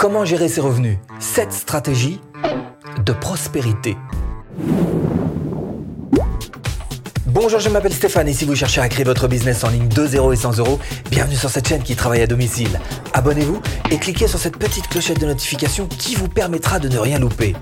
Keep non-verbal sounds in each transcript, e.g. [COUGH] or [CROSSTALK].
Comment gérer ses revenus? 7 stratégies de prospérité. Bonjour, je m'appelle Stéphane et si vous cherchez à créer votre business en ligne de 0 et 100 euros, bienvenue sur cette chaîne qui travaille à domicile. Abonnez-vous et cliquez sur cette petite clochette de notification qui vous permettra de ne rien louper.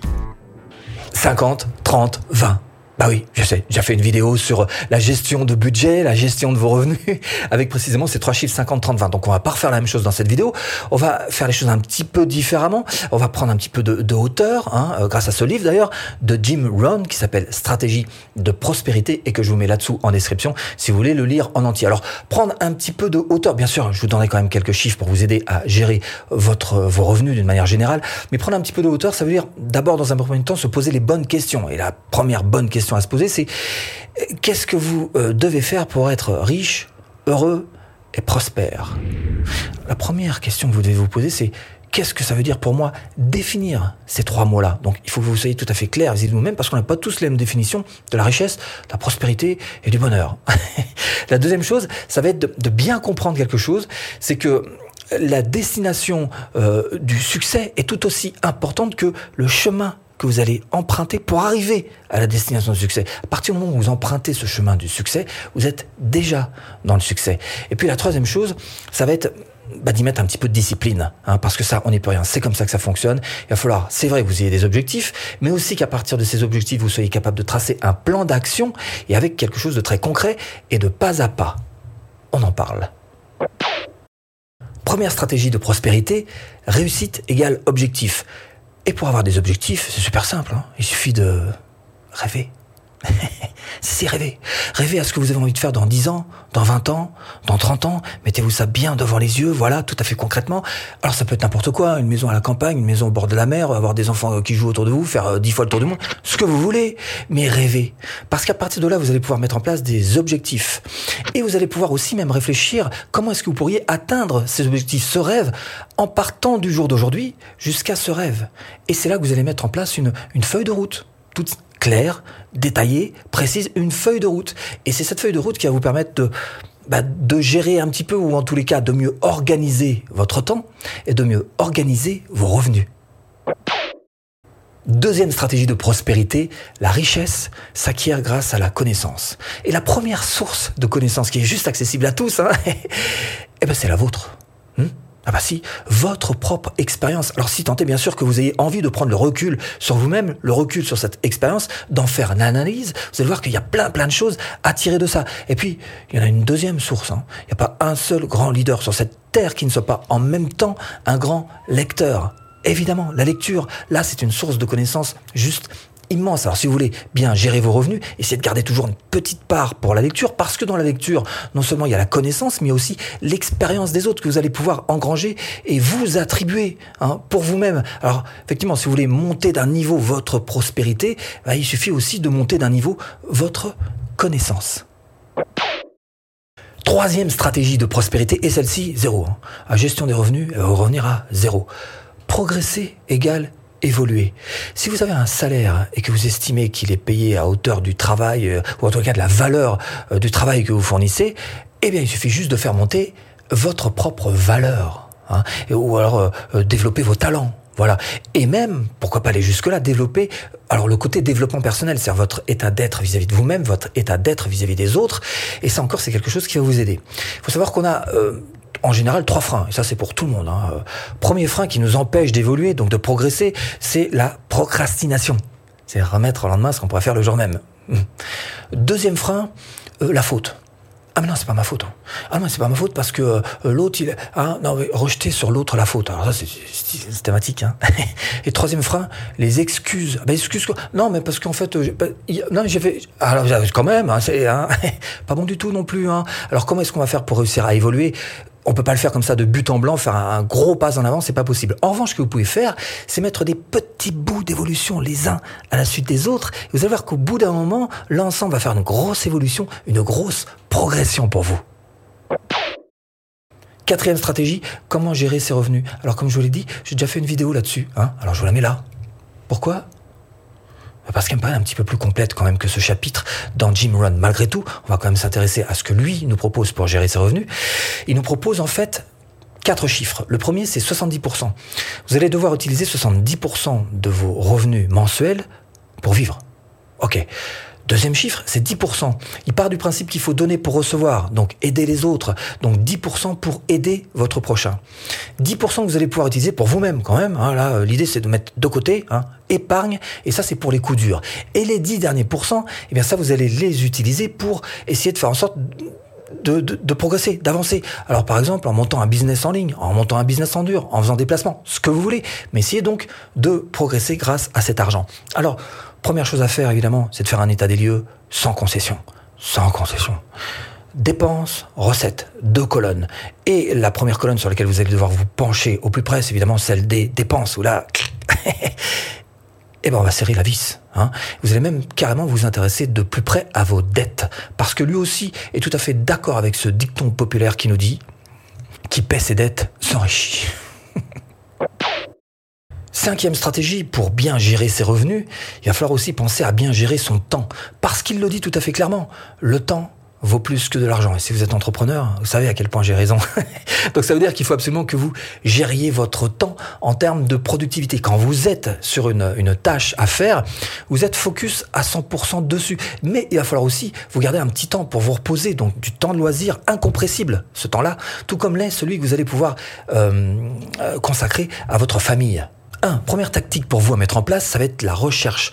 50, 30, 20. Bah oui, je sais, j'ai fait une vidéo sur la gestion de budget, la gestion de vos revenus, [LAUGHS] avec précisément ces trois chiffres 50, 30, 20. Donc on va pas refaire la même chose dans cette vidéo, on va faire les choses un petit peu différemment, on va prendre un petit peu de, hauteur, hein, euh, grâce à ce livre d'ailleurs, de Jim Rohn, qui s'appelle Stratégie de prospérité, et que je vous mets là-dessous en description, si vous voulez le lire en entier. Alors, prendre un petit peu de hauteur, bien sûr, je vous donnerai quand même quelques chiffres pour vous aider à gérer votre, vos revenus d'une manière générale, mais prendre un petit peu de hauteur, ça veut dire d'abord, dans un premier temps, se poser les bonnes questions. Et la première bonne question à se poser, c'est qu'est-ce que vous euh, devez faire pour être riche, heureux et prospère? La première question que vous devez vous poser, c'est qu'est-ce que ça veut dire pour moi définir ces trois mots-là? Donc il faut que vous soyez tout à fait clair vis vous-même parce qu'on n'a pas tous les mêmes définitions de la richesse, de la prospérité et du bonheur. [LAUGHS] la deuxième chose, ça va être de, bien comprendre quelque chose, c'est que la destination euh, du succès est tout aussi importante que le chemin que vous allez emprunter pour arriver à la destination du succès. À partir du moment où vous empruntez ce chemin du succès, vous êtes déjà dans le succès. Et puis la troisième chose, ça va être bah, d'y mettre un petit peu de discipline, hein, parce que ça, on n'est plus rien. C'est comme ça que ça fonctionne. Il va falloir, c'est vrai, que vous ayez des objectifs, mais aussi qu'à partir de ces objectifs, vous soyez capable de tracer un plan d'action et avec quelque chose de très concret et de pas à pas. On en parle. Première stratégie de prospérité, réussite égale objectif. Et pour avoir des objectifs, c'est super simple. Hein. Il suffit de rêver. [LAUGHS] c'est rêver. Rêver à ce que vous avez envie de faire dans 10 ans, dans 20 ans, dans 30 ans. Mettez-vous ça bien devant les yeux, voilà, tout à fait concrètement. Alors ça peut être n'importe quoi, une maison à la campagne, une maison au bord de la mer, avoir des enfants qui jouent autour de vous, faire 10 euh, fois le tour du monde, ce que vous voulez, mais rêver. Parce qu'à partir de là, vous allez pouvoir mettre en place des objectifs. Et vous allez pouvoir aussi même réfléchir comment est-ce que vous pourriez atteindre ces objectifs, ce rêve, en partant du jour d'aujourd'hui jusqu'à ce rêve. Et c'est là que vous allez mettre en place une, une feuille de route toute claire, détaillée, précise, une feuille de route. Et c'est cette feuille de route qui va vous permettre de, bah, de gérer un petit peu, ou en tous les cas, de mieux organiser votre temps et de mieux organiser vos revenus. Deuxième stratégie de prospérité, la richesse s'acquiert grâce à la connaissance. Et la première source de connaissance qui est juste accessible à tous, hein, [LAUGHS] eh ben c'est la vôtre. Hmm? Ah bah si, votre propre expérience. Alors si tant est bien sûr que vous ayez envie de prendre le recul sur vous-même, le recul sur cette expérience, d'en faire une analyse, vous allez voir qu'il y a plein plein de choses à tirer de ça. Et puis, il y en a une deuxième source. Hein. Il n'y a pas un seul grand leader sur cette terre qui ne soit pas en même temps un grand lecteur. Évidemment, la lecture, là, c'est une source de connaissances juste immense. Alors si vous voulez bien gérer vos revenus, essayez de garder toujours une petite part pour la lecture, parce que dans la lecture, non seulement il y a la connaissance, mais aussi l'expérience des autres que vous allez pouvoir engranger et vous attribuer hein, pour vous-même. Alors effectivement, si vous voulez monter d'un niveau votre prospérité, bah, il suffit aussi de monter d'un niveau votre connaissance. Troisième stratégie de prospérité, et celle-ci, zéro. Hein. La gestion des revenus, va revenir à zéro. Progresser égale évoluer. Si vous avez un salaire et que vous estimez qu'il est payé à hauteur du travail, euh, ou en tout cas de la valeur euh, du travail que vous fournissez, eh bien il suffit juste de faire monter votre propre valeur. Hein, ou alors euh, développer vos talents. Voilà. Et même, pourquoi pas aller jusque-là, développer, alors le côté développement personnel, c'est votre état d'être vis-à-vis de vous-même, votre état d'être vis-à-vis des autres. Et ça encore, c'est quelque chose qui va vous aider. Il faut savoir qu'on a en général trois freins, et ça c'est pour tout le monde. Hein. Premier frein qui nous empêche d'évoluer, donc de progresser, c'est la procrastination. C'est remettre au lendemain ce qu'on pourrait faire le jour même. [LAUGHS] Deuxième frein, euh, la faute. Ah mais non, c'est pas ma faute. Hein. Ah non, c'est pas ma faute parce que euh, l'autre, il... Ah non, rejeter sur l'autre la faute. Alors ça, c'est systématique. Hein. [LAUGHS] Et troisième frein, les excuses. Ah ben excuses quoi? Non, mais parce qu'en fait, euh, bah, non, j'ai fait... Alors quand même, c'est [LAUGHS] pas bon du tout non plus. Alors comment est-ce qu'on va faire pour réussir à évoluer? On peut pas le faire comme ça de but en blanc, faire un gros pas en avant, c'est pas possible. En revanche, ce que vous pouvez faire, c'est mettre des petits bouts d'évolution les uns à la suite des autres. vous allez voir qu'au bout d'un moment, l'ensemble va faire une grosse évolution, une grosse progression pour vous. Quatrième stratégie, comment gérer ses revenus. Alors comme je vous l'ai dit, j'ai déjà fait une vidéo là-dessus. Hein Alors je vous la mets là. Pourquoi? Parce qu'elle me paraît un petit peu plus complète quand même que ce chapitre dans Jim Run. Malgré tout, on va quand même s'intéresser à ce que lui nous propose pour gérer ses revenus. Il nous propose en fait quatre chiffres. Le premier, c'est 70%. Vous allez devoir utiliser 70% de vos revenus mensuels pour vivre. Ok. Deuxième chiffre, c'est 10%. Il part du principe qu'il faut donner pour recevoir, donc aider les autres. Donc 10% pour aider votre prochain. 10% que vous allez pouvoir utiliser pour vous-même quand même. Hein. là, euh, l'idée c'est de mettre de côté, hein, épargne, et ça c'est pour les coups durs. Et les 10 derniers pourcents, eh bien ça vous allez les utiliser pour essayer de faire en sorte de, de, progresser, d'avancer. Alors par exemple en montant un business en ligne, en montant un business en dur, en faisant des placements, ce que vous voulez, mais essayez donc de progresser grâce à cet argent. Alors Première chose à faire, évidemment, c'est de faire un état des lieux sans concession. Sans concession. Dépenses, recettes, deux colonnes. Et la première colonne sur laquelle vous allez devoir vous pencher au plus près, c'est évidemment celle des dépenses, où là, [LAUGHS] eh ben on va serrer la vis. Hein. Vous allez même carrément vous intéresser de plus près à vos dettes, parce que lui aussi est tout à fait d'accord avec ce dicton populaire qui nous dit « qui paie ses dettes s'enrichit ». Cinquième stratégie, pour bien gérer ses revenus, il va falloir aussi penser à bien gérer son temps. Parce qu'il le dit tout à fait clairement, le temps vaut plus que de l'argent. Et si vous êtes entrepreneur, vous savez à quel point j'ai raison. [LAUGHS] Donc ça veut dire qu'il faut absolument que vous gériez votre temps en termes de productivité. Quand vous êtes sur une, tâche à faire, vous êtes focus à 100% dessus. Mais il va falloir aussi vous garder un petit temps pour vous reposer, donc du temps de loisir incompressible, ce temps-là, tout comme l'est celui que vous allez pouvoir euh, euh consacrer à votre famille. Un, première tactique pour vous à mettre en place, ça va être la recherche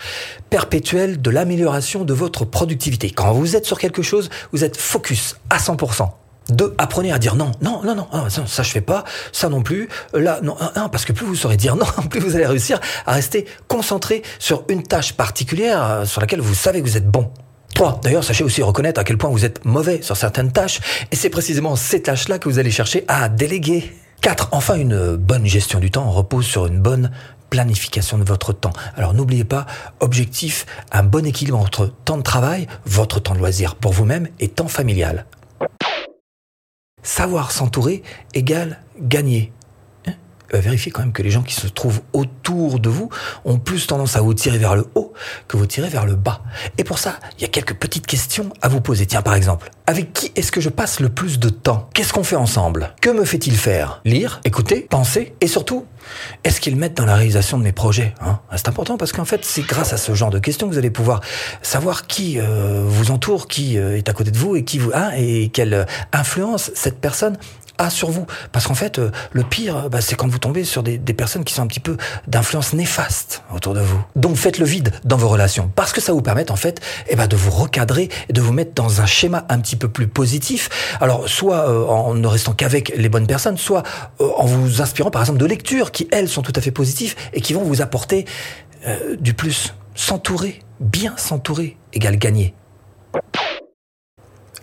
perpétuelle de l'amélioration de votre productivité. Quand vous êtes sur quelque chose, vous êtes focus à 100%. Deux, apprenez à dire non, non, non, non, ah, ça, je fais pas, ça non plus, là, non, un, parce que plus vous saurez dire non, [LAUGHS] plus vous allez réussir à rester concentré sur une tâche particulière euh, sur laquelle vous savez que vous êtes bon. 3. D'ailleurs, sachez aussi reconnaître à quel point vous êtes mauvais sur certaines tâches, et c'est précisément ces tâches-là que vous allez chercher à déléguer. 4. Enfin, une bonne gestion du temps repose sur une bonne planification de votre temps. Alors n'oubliez pas, objectif, un bon équilibre entre temps de travail, votre temps de loisir pour vous-même et temps familial. Savoir s'entourer égale gagner. Euh, vérifiez quand même que les gens qui se trouvent autour de vous ont plus tendance à vous tirer vers le haut que vous tirer vers le bas. Et pour ça, il y a quelques petites questions à vous poser. Tiens, par exemple, avec qui est-ce que je passe le plus de temps? Qu'est-ce qu'on fait ensemble? Que me fait-il faire? Lire, écouter, penser et surtout, est-ce qu'ils mettent dans la réalisation de mes projets hein? C'est important parce qu'en fait, c'est grâce à ce genre de questions que vous allez pouvoir savoir qui euh, vous entoure, qui euh, est à côté de vous et qui vous hein, et quelle influence cette personne a sur vous. Parce qu'en fait, euh, le pire, bah, c'est quand vous tombez sur des, personnes qui sont un petit peu d'influence néfaste autour de vous. Donc faites le vide dans vos relations. Parce que ça vous permet en fait eh ben, de vous recadrer et de vous mettre dans un schéma un petit peu plus positif. Alors soit euh, en ne restant qu'avec les bonnes personnes, soit euh, en vous inspirant par exemple de lectures qui, elles, sont tout à fait positives et qui vont vous apporter du plus. S'entourer, bien s'entourer, égale gagner.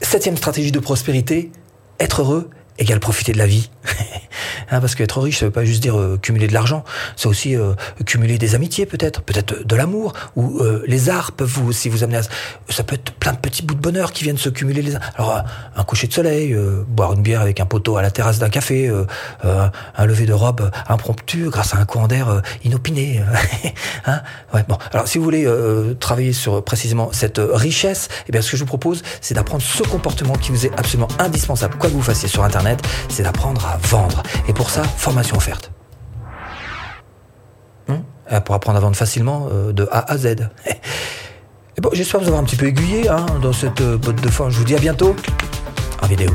Septième stratégie de prospérité, être heureux égale profiter de la vie. Hein, parce qu'être riche, ça veut pas juste dire euh, cumuler de l'argent, c'est aussi euh, cumuler des amitiés peut-être, peut-être de l'amour, ou euh, les arts peuvent vous aussi vous amener à... Ça peut être plein de petits bouts de bonheur qui viennent se cumuler les uns. Alors un coucher de soleil, boire une bière avec un poteau à la terrasse d'un café, un lever de robe impromptu grâce à un courant d'air inopiné. [LAUGHS] hein ouais, bon. Alors si vous voulez travailler sur précisément cette richesse, eh bien ce que je vous propose, c'est d'apprendre ce comportement qui vous est absolument indispensable, quoi que vous fassiez sur Internet, c'est d'apprendre à vendre. Ça, formation offerte. Hum euh, pour apprendre à vendre facilement euh, de A à Z. [LAUGHS] Et bon, j'espère vous avoir un petit peu aiguillé hein, dans cette euh, botte de fin. Je vous dis à bientôt en vidéo.